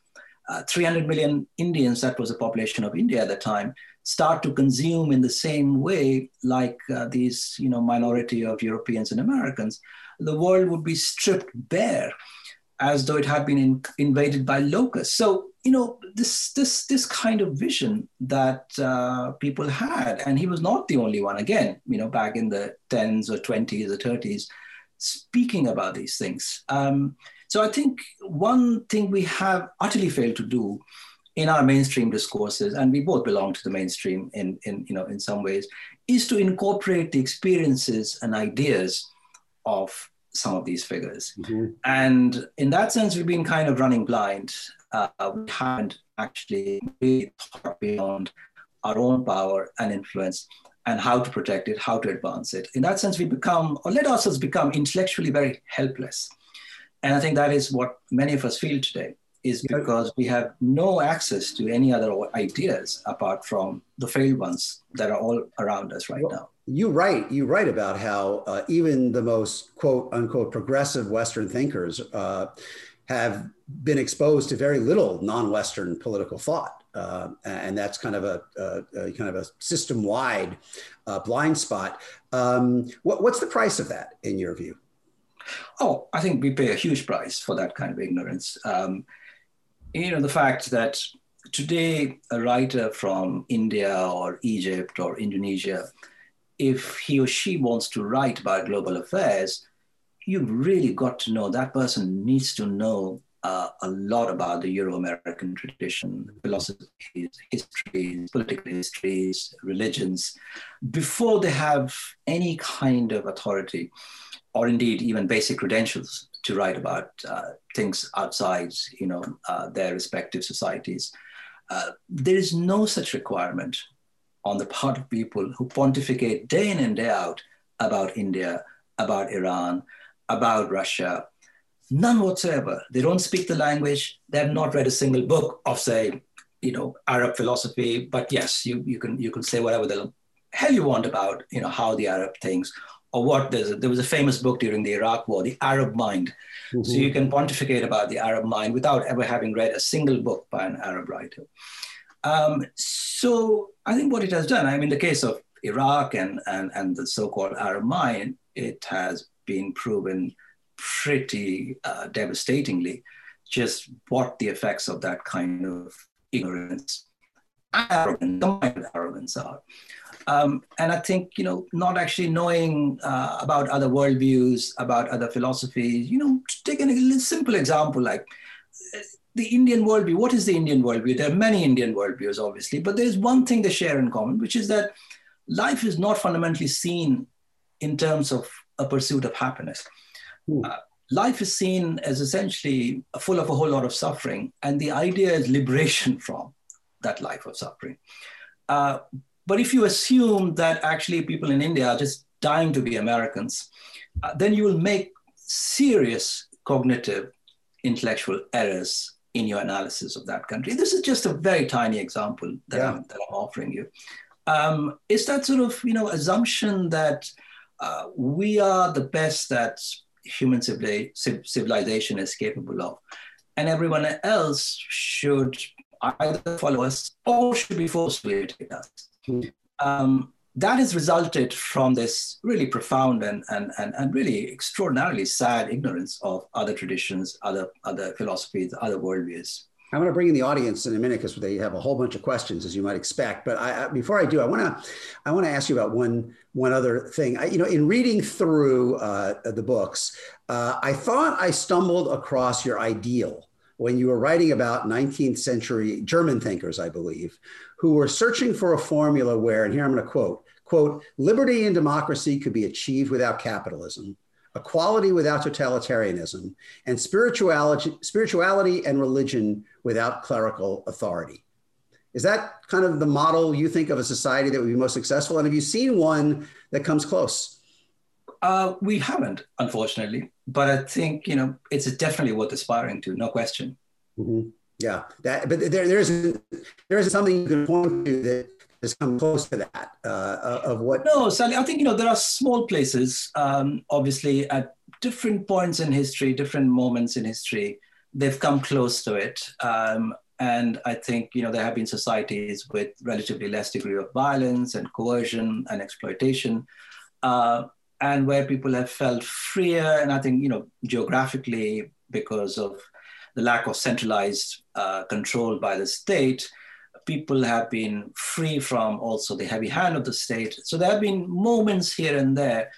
uh, 300 million Indians, that was the population of India at the time, start to consume in the same way like uh, these you know minority of europeans and americans the world would be stripped bare as though it had been in, invaded by locusts. So you know this this this kind of vision that uh, people had and he was not the only one. Again you know back in the 10s or 20s or 30s speaking about these things. Um, so i think one thing we have utterly failed to do in our mainstream discourses, and we both belong to the mainstream in, in, you know, in some ways, is to incorporate the experiences and ideas of some of these figures. Mm-hmm. And in that sense, we've been kind of running blind. Uh, we haven't actually really thought beyond our own power and influence and how to protect it, how to advance it. In that sense, we become, or let ourselves become intellectually very helpless. And I think that is what many of us feel today, is because we have no access to any other ideas apart from the failed ones that are all around us right well, now. You write, you write about how uh, even the most quote unquote progressive Western thinkers uh, have been exposed to very little non-Western political thought. Uh, and that's kind of a, a, a kind of a system-wide uh, blind spot. Um, what, what's the price of that, in your view? Oh, I think we pay a huge price for that kind of ignorance. Um, you know, the fact that today a writer from India or Egypt or Indonesia, if he or she wants to write about global affairs, you've really got to know that person needs to know uh, a lot about the Euro-American tradition, philosophies, histories, political histories, religions, before they have any kind of authority, or indeed even basic credentials to write about uh, things outside, you know, uh, their respective societies. Uh, there is no such requirement on the part of people who pontificate day in and day out about India, about Iran, about Russia, None whatsoever. They don't speak the language. They have not read a single book of, say, you know, Arab philosophy. But yes, you, you can you can say whatever the hell you want about, you know, how the Arab thinks or what there's a, there was a famous book during the Iraq War, The Arab Mind. Mm-hmm. So you can pontificate about the Arab mind without ever having read a single book by an Arab writer. Um, so I think what it has done, I mean, the case of Iraq and, and, and the so-called Arab mind, it has been proven pretty uh, devastatingly just what the effects of that kind of ignorance arrogance, arrogance are. Um, and I think, you know, not actually knowing uh, about other worldviews, about other philosophies, you know, take a simple example like uh, the Indian worldview. What is the Indian worldview? There are many Indian worldviews, obviously, but there's one thing they share in common, which is that life is not fundamentally seen in terms of a pursuit of happiness. Hmm. Uh, life is seen as essentially full of a whole lot of suffering, and the idea is liberation *laughs* from that life of suffering. Uh, but if you assume that actually people in India are just dying to be Americans, uh, then you will make serious cognitive intellectual errors in your analysis of that country. This is just a very tiny example that, yeah. I'm, that I'm offering you. Um, is that sort of you know assumption that uh, we are the best that human civilization is capable of. And everyone else should either follow us or should be forced to imitate us. Um, that has resulted from this really profound and, and, and, and really extraordinarily sad ignorance of other traditions, other, other philosophies, other worldviews. I'm going to bring in the audience in a minute because they have a whole bunch of questions, as you might expect. But I, before I do, I want to I want to ask you about one one other thing. I, you know, in reading through uh, the books, uh, I thought I stumbled across your ideal when you were writing about 19th century German thinkers, I believe, who were searching for a formula where, and here I'm going to quote, quote, liberty and democracy could be achieved without capitalism equality without totalitarianism, and spirituality, spirituality and religion without clerical authority. Is that kind of the model you think of a society that would be most successful? And have you seen one that comes close? Uh, we haven't, unfortunately, but I think you know it's definitely worth aspiring to, no question. Mm-hmm. Yeah, that. But there, there isn't there isn't something you can point to that has come close to that uh, of what? No, Sally. I think you know there are small places, um, obviously at different points in history, different moments in history, they've come close to it. Um, and I think you know there have been societies with relatively less degree of violence and coercion and exploitation, uh, and where people have felt freer. And I think you know geographically because of the lack of centralized uh, control by the state, people have been free from also the heavy hand of the state. So there have been moments here and there,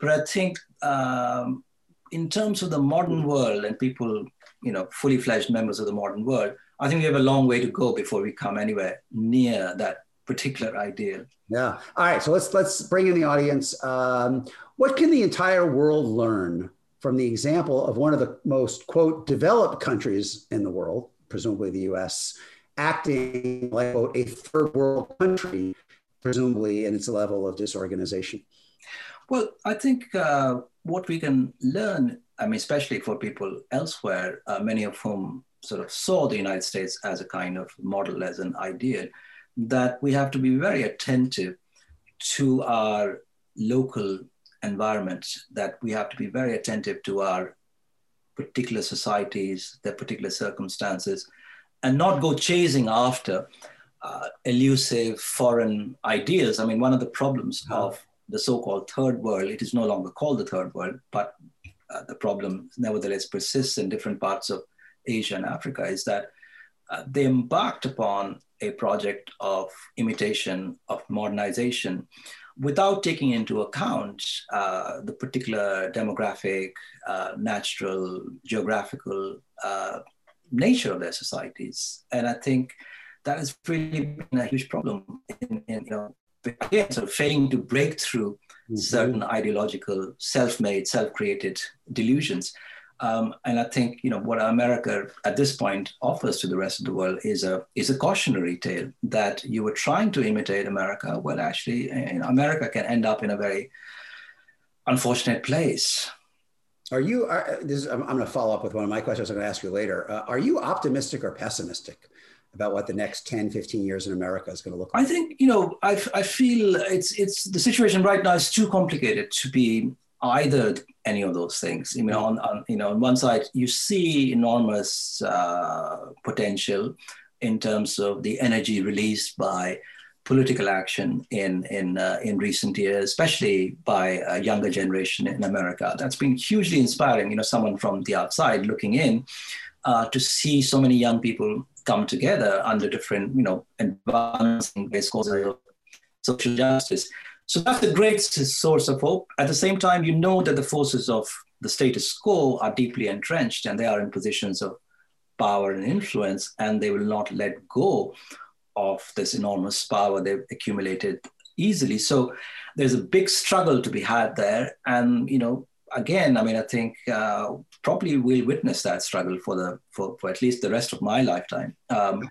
but I think um, in terms of the modern world and people, you know, fully fledged members of the modern world, I think we have a long way to go before we come anywhere near that particular ideal. Yeah. All right. So let's let's bring in the audience. Um, what can the entire world learn from the example of one of the most, quote, developed countries in the world, presumably the US, acting like, quote, a third world country, presumably in its level of disorganization? Well, I think uh, what we can learn, I mean, especially for people elsewhere, uh, many of whom sort of saw the United States as a kind of model, as an ideal, that we have to be very attentive to our local environment, that we have to be very attentive to our particular societies, their particular circumstances, and not go chasing after uh, elusive foreign ideas. I mean, one of the problems of the so-called third world, it is no longer called the third world, but uh, the problem nevertheless persists in different parts of Asia and Africa, is that uh, they embarked upon a project of imitation, of modernization, without taking into account uh, the particular demographic, uh, natural, geographical uh, nature of their societies. And I think that has really been a huge problem in, in you know, again, sort of failing to break through mm-hmm. certain ideological, self-made, self-created delusions. Um, and I think you know what America at this point offers to the rest of the world is a is a cautionary tale that you were trying to imitate America. Well, actually, you know, America can end up in a very unfortunate place. Are you? Are, this, I'm, I'm going to follow up with one of my questions. I'm going to ask you later. Uh, are you optimistic or pessimistic about what the next 10, 15 years in America is going to look like? I think you know. I, I feel it's it's the situation right now is too complicated to be either any of those things. I mean, on, on you know, on one side, you see enormous uh, potential in terms of the energy released by political action in in uh, in recent years, especially by a younger generation in America. That's been hugely inspiring. You know, someone from the outside looking in uh, to see so many young people come together under different, you know, advancing based causes of social justice. So that's a great source of hope. At the same time, you know that the forces of the status quo are deeply entrenched and they are in positions of power and influence, and they will not let go of this enormous power they've accumulated easily. So there's a big struggle to be had there. And, you know, again, I mean, I think uh, probably we'll witness that struggle for the for, for at least the rest of my lifetime. Um,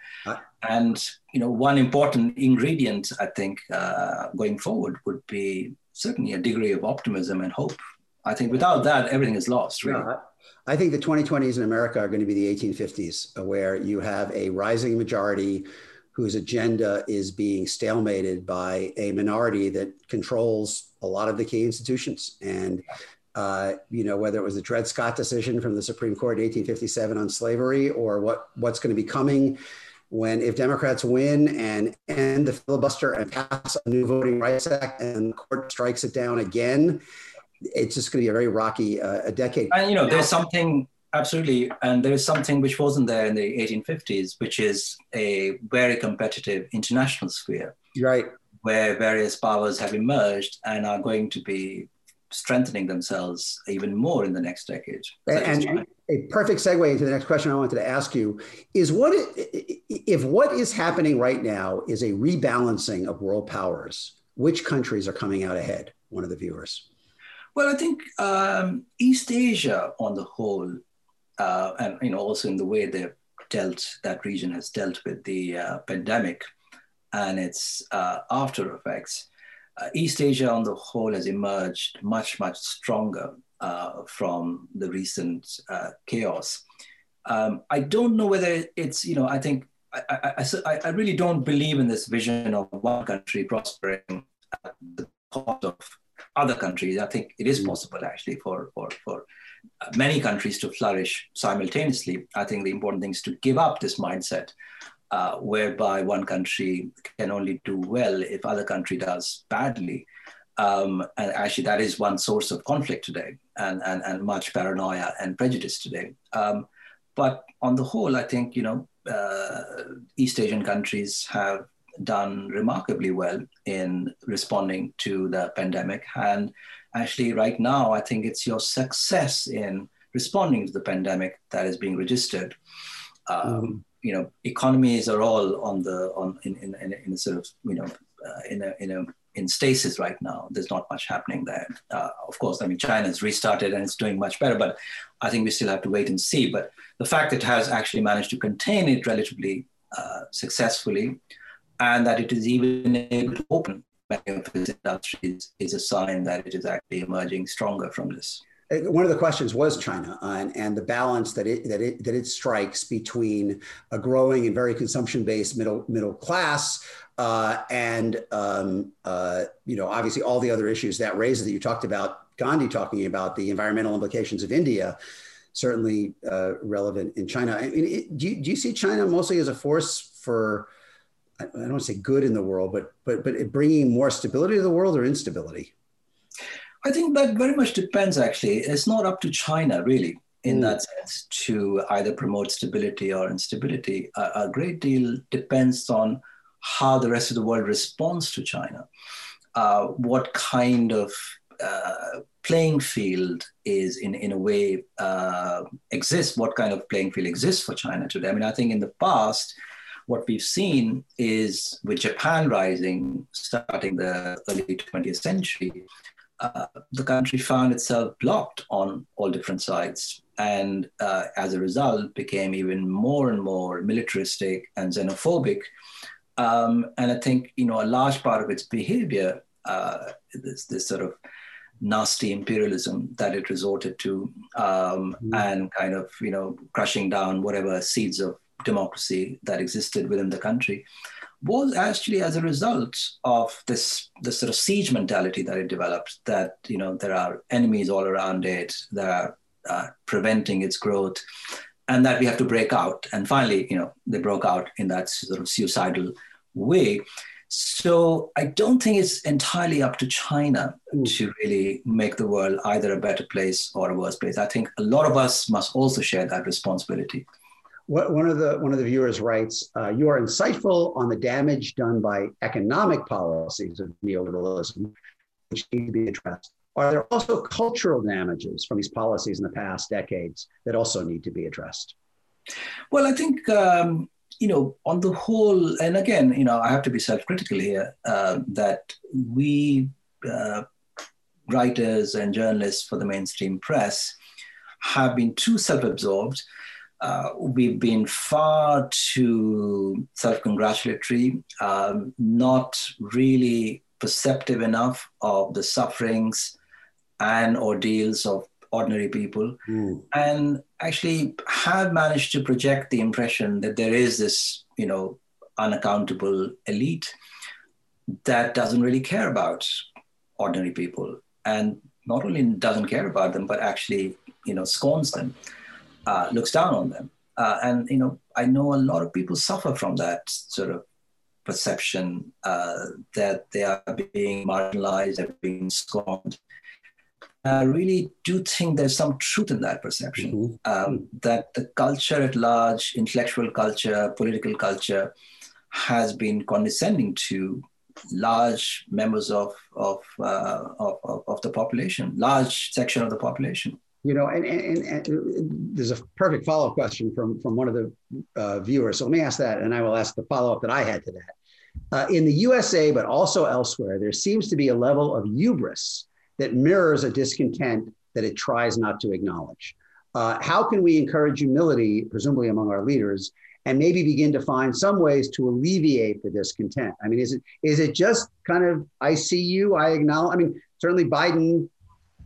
and you know, one important ingredient I think uh, going forward would be certainly a degree of optimism and hope. I think without that, everything is lost. Really. Yeah, I think the 2020s in America are going to be the 1850s, where you have a rising majority whose agenda is being stalemated by a minority that controls a lot of the key institutions. And uh, you know, whether it was the Dred Scott decision from the Supreme Court in 1857 on slavery or what, what's going to be coming when if Democrats win and end the filibuster and pass a new Voting Rights Act and the court strikes it down again, it's just going to be a very rocky uh, a decade. And you know, there's something absolutely, and there is something which wasn't there in the 1850s, which is a very competitive international sphere, right? Where various powers have emerged and are going to be strengthening themselves even more in the next decade. And a perfect segue into the next question I wanted to ask you is what if what is happening right now is a rebalancing of world powers? Which countries are coming out ahead? One of the viewers. Well, I think um, East Asia on the whole, uh, and you know also in the way they've dealt, that region has dealt with the uh, pandemic and its uh, after effects uh, East Asia on the whole has emerged much, much stronger uh, from the recent uh, chaos. Um, I don't know whether it's, you know, I think I, I, I, really don't believe in this vision of one country prospering at the cost of other countries. I think it is mm. possible actually for, for, for uh, many countries to flourish simultaneously. I think the important thing is to give up this mindset uh, whereby one country can only do well if other country does badly. Um, and actually, that is one source of conflict today, and, and, and much paranoia and prejudice today. Um, but on the whole, I think you know uh, East Asian countries have done remarkably well in responding to the pandemic, and actually, right now, I think it's your success in responding to the pandemic that is being registered. Um, mm you know economies are all on the on in in, in, in a sort of you know uh, in a in a in stasis right now. There's not much happening there. Uh, of course, I mean, China's restarted and it's doing much better, but I think we still have to wait and see. But the fact that it has actually managed to contain it relatively uh, successfully and that it is even able to open many of its industries is a sign that it is actually emerging stronger from this. Uh, one of the questions was China and, and the balance that it, that it that it strikes between a growing and very consumption based middle middle class uh, and um, uh, you know obviously all the other issues that raises that you talked about Gandhi talking about the environmental implications of India certainly uh, relevant in China. I mean, it, do, you, do you see China mostly as a force for I don't want to say good in the world, but but but bringing more stability to the world or instability? I think that very much depends, actually. It's not up to China, really, in mm. that sense, to either promote stability or instability. A, a, great deal depends on how the rest of the world responds to China. Uh, what kind of uh, playing field is, in, in a way, uh, exists, what kind of playing field exists for China today. I mean, I think in the past, what we've seen is with Japan rising starting the early 20th century, uh, the country found itself blocked on all different sides. And uh, as a result, became even more and more militaristic and xenophobic. Um, and I think, you know, a large part of its behavior, uh, this, this sort of nasty imperialism that it resorted to um, mm-hmm. and kind of, you know, crushing down whatever seeds of democracy that existed within the country was actually as a result of this, this sort of siege mentality that it developed that you know there are enemies all around it that are uh, preventing its growth and that we have to break out. And finally you know they broke out in that sort of suicidal way. So i don't think it's entirely up to china mm. to really make the world either a better place or a worse place. I think a lot of us must also share that responsibility what, one of the one of the viewers writes, uh, "You are insightful on the damage done by economic policies of neoliberalism, which need to be addressed. Are there also cultural damages from these policies in the past decades that also need to be addressed?" Well, I think um, you know, on the whole, and again, you know, I have to be self-critical here uh, that we uh, writers and journalists for the mainstream press have been too self-absorbed uh, we've been far too self congratulatory, um, not really perceptive enough of the sufferings and ordeals of ordinary people, mm. and actually have managed to project the impression that there is this, you know, unaccountable elite that doesn't really care about ordinary people and not only doesn't care about them but actually you know scorns them uh, looks down on them. Uh, and you know, I know a lot of people suffer from that sort of perception uh, that they are being marginalized, they're being scorned. I really do think there's some truth in that perception mm-hmm. um, that the culture at large, intellectual culture, political culture, has been condescending to large members of of, uh, of, of the population, large section of the population you know, and, and, and, there's a perfect follow-up question from, from one of the uh, viewers. So let me ask that, and I will ask the follow-up that I had to that. Uh, in the USA, but also elsewhere, there seems to be a level of hubris that mirrors a discontent that it tries not to acknowledge. Uh, how can we encourage humility, presumably among our leaders, and maybe begin to find some ways to alleviate the discontent? I mean, is it is it just kind of I see you, I acknowledge? I mean, certainly Biden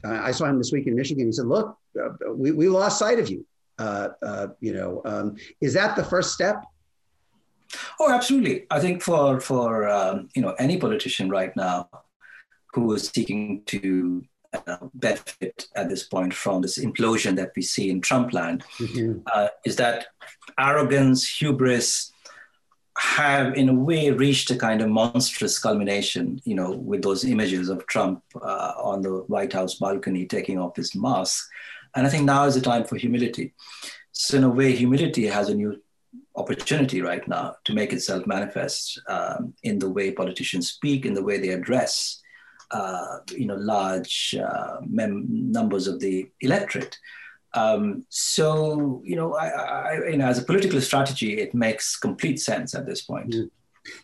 I saw him this week in Michigan. He said, "Look, uh, we, we lost sight of you. Uh, uh, you know, um, is that the first step?" Oh, absolutely. I think for for um, you know any politician right now who is seeking to uh, benefit at this point from this implosion that we see in Trump land mm-hmm. uh, is that arrogance, hubris, have in a way reached a kind of monstrous culmination, you know, with those images of Trump uh, on the White House balcony taking off his mask. And I think now is the time for humility. So in a way, humility has a new opportunity right now to make itself manifest um, in the way politicians speak, in the way they address, uh, you know, large uh, mem- numbers of the electorate. Um, so, you know, I, I, you know, as a political strategy, it makes complete sense at this point. Mm.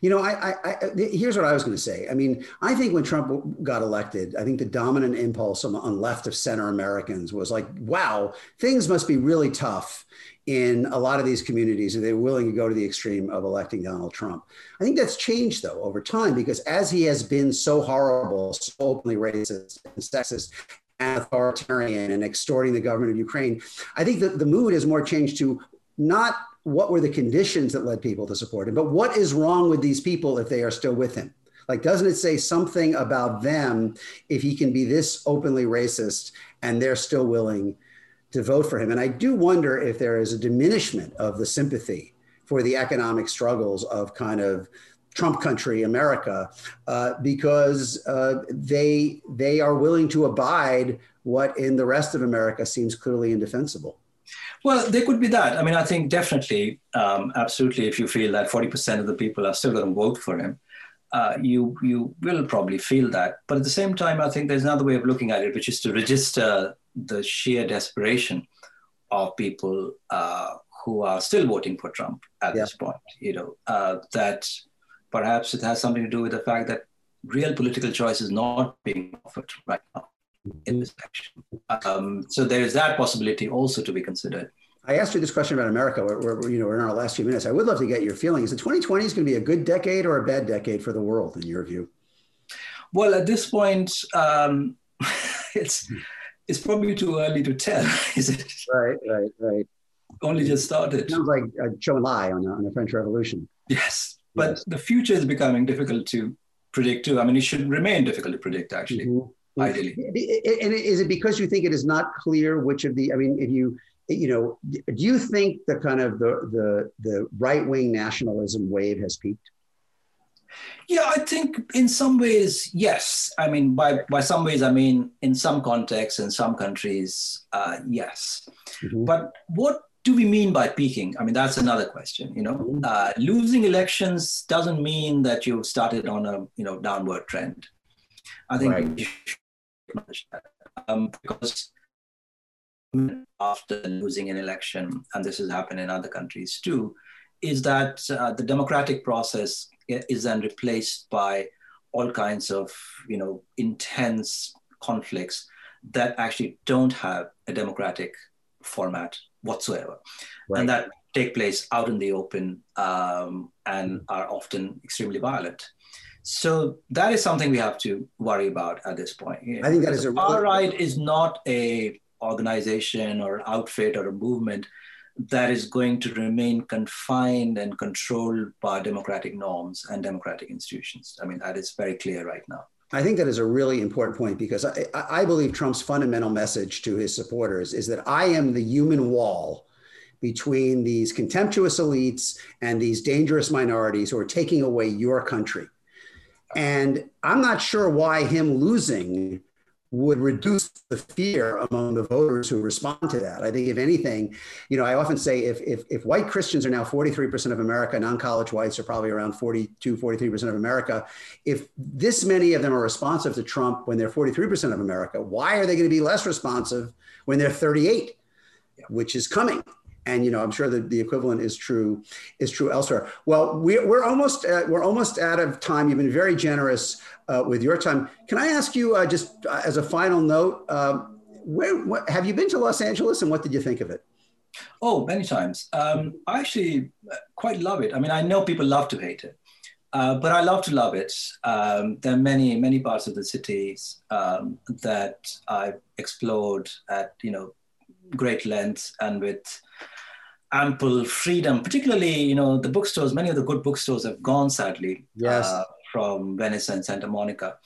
You know, I, I, I, here's what I was going to say. I mean, I think when Trump got elected, I think the dominant impulse on, on left of center Americans was like, wow, things must be really tough in a lot of these communities and they're willing to go to the extreme of electing Donald Trump. I think that's changed though over time because as he has been so horrible, so openly racist and sexist authoritarian and extorting the government of Ukraine, I think that the mood has more changed to not what were the conditions that led people to support him, but what is wrong with these people if they are still with him? Like, doesn't it say something about them if he can be this openly racist and they're still willing to vote for him. And I do wonder if there is a diminishment of the sympathy for the economic struggles of kind of Trump country America uh, because uh, they they are willing to abide what in the rest of America seems clearly indefensible. Well, there could be that. I mean, I think definitely, um, absolutely. If you feel that forty percent of the people are still going to vote for him, uh, you you will probably feel that. But at the same time, I think there's another way of looking at it, which is to register the sheer desperation of people uh, who are still voting for Trump at yeah. this point. You know uh, that perhaps it has something to do with the fact that real political choice is not being offered right now in this election. Um, so there is that possibility also to be considered. I asked you this question about America. We're, we're, you know, we're in our last few minutes. I would love to get your feelings. Is the 2020 is going to be a good decade or a bad decade for the world, in your view? Well, at this point, um, *laughs* it's it's probably too early to tell, *laughs* is it? Right, right, right. Only just started. It sounds like a Zhou Enlai on, on the French Revolution. Yes, but yes. the future is becoming difficult to predict too. I mean, it should remain difficult to predict, actually. Mm-hmm. Ideally. And is it because you think it is not clear which of the? I mean, if you you know, do you think the kind of the the the right wing nationalism wave has peaked? Yeah, I think in some ways, yes. I mean, by, by some ways, I mean, in some contexts, in some countries, uh, yes. Mm-hmm. But what do we mean by peaking? I mean, that's another question. You know, mm-hmm. uh, losing elections doesn't mean that you've started on a you know downward trend. I think right. um, because after losing an election, and this has happened in other countries too, is that uh, the democratic process is then replaced by all kinds of you know intense conflicts that actually don't have a democratic format whatsoever right. and that take place out in the open um, and are often extremely violent so that is something we have to worry about at this point i think that is a far right is not a organization or outfit or a movement that is going to remain confined and controlled by democratic norms and democratic institutions. I mean, that is very clear right now. I think that is a really important point because I, I, believe Trump's fundamental message to his supporters is that I am the human wall between these contemptuous elites and these dangerous minorities who are taking away your country. And I'm not sure why him losing would reduce the fear among the voters who respond to that. I think, if anything, you know, I often say if, if, if white Christians are now 43% of America, non college whites are probably around 42, 43% of America. If this many of them are responsive to Trump when they're 43% of America, why are they going to be less responsive when they're 38, which is coming? And you know i'm sure that the equivalent is true is true elsewhere. Well we, are almost at, we're almost out of time. You've been very generous uh, with your time. Can i ask you uh, just uh, as a final note um, where what, have you been to los angeles and what did you think of it? Oh many times. Um, i actually uh, quite love it. I mean i know people love to hate it uh, but I love to love it. Um, there are many, many parts of the cities um, that I've explored at, you know, great length and with ample freedom, particularly, you know, the bookstores, many of the good bookstores have gone, sadly, yes. Uh, from Venice and Santa Monica.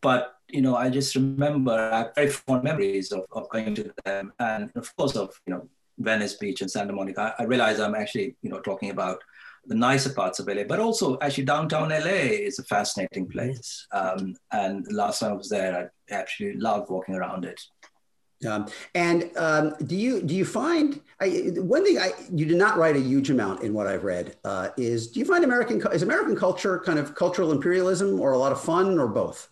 But, you know, I just remember I have very fond memories of, of going to them and, of course, of, you know, Venice Beach and Santa Monica. I, I realize I'm actually, you know, talking about the nicer parts of LA, but also actually downtown LA is a fascinating place. Um, and last time I was there, I actually loved walking around it. Um, and um, do you do you find I, one thing I you did not write a huge amount in what I've read uh, is do you find American is American culture kind of cultural imperialism or a lot of fun or both?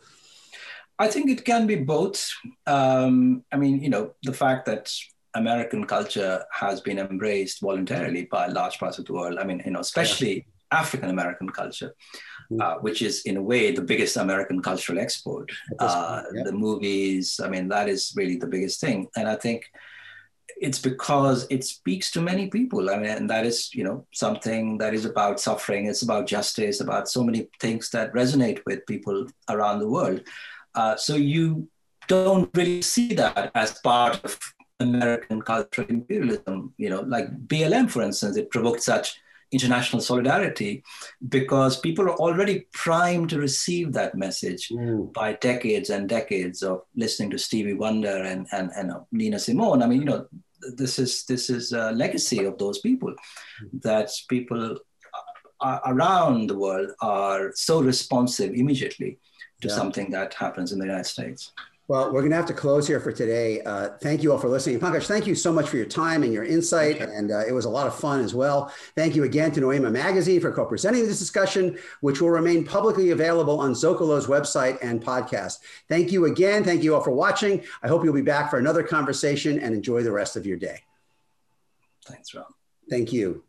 I think it can be both. Um, I mean, you know, the fact that American culture has been embraced voluntarily by large parts of the world. I mean, you know, especially African American culture. Uh, which is in a way the biggest American cultural export. Uh, yeah. The movies, I mean, that is really the biggest thing. And I think it's because it speaks to many people. I mean, and that is, you know, something that is about suffering. It's about justice, about so many things that resonate with people around the world. Uh, so you don't really see that as part of American cultural imperialism. You know, like BLM, for instance, it provoked such international solidarity because people are already primed to receive that message mm. by decades and decades of listening to Stevie Wonder and, and, and Nina Simone. I mean, you know, this is this is a legacy of those people that people around the world are so responsive immediately to yeah. something that happens in the United States. Well, we're going to have to close here for today. Uh, thank you all for listening. Pankaj, thank you so much for your time and your insight. And uh, it was a lot of fun as well. Thank you again to Noema Magazine for co presenting this discussion, which will remain publicly available on Zócalo's website and podcast. Thank you again. Thank you all for watching. I hope you'll be back for another conversation and enjoy the rest of your day. Thanks, Rob. Thank you.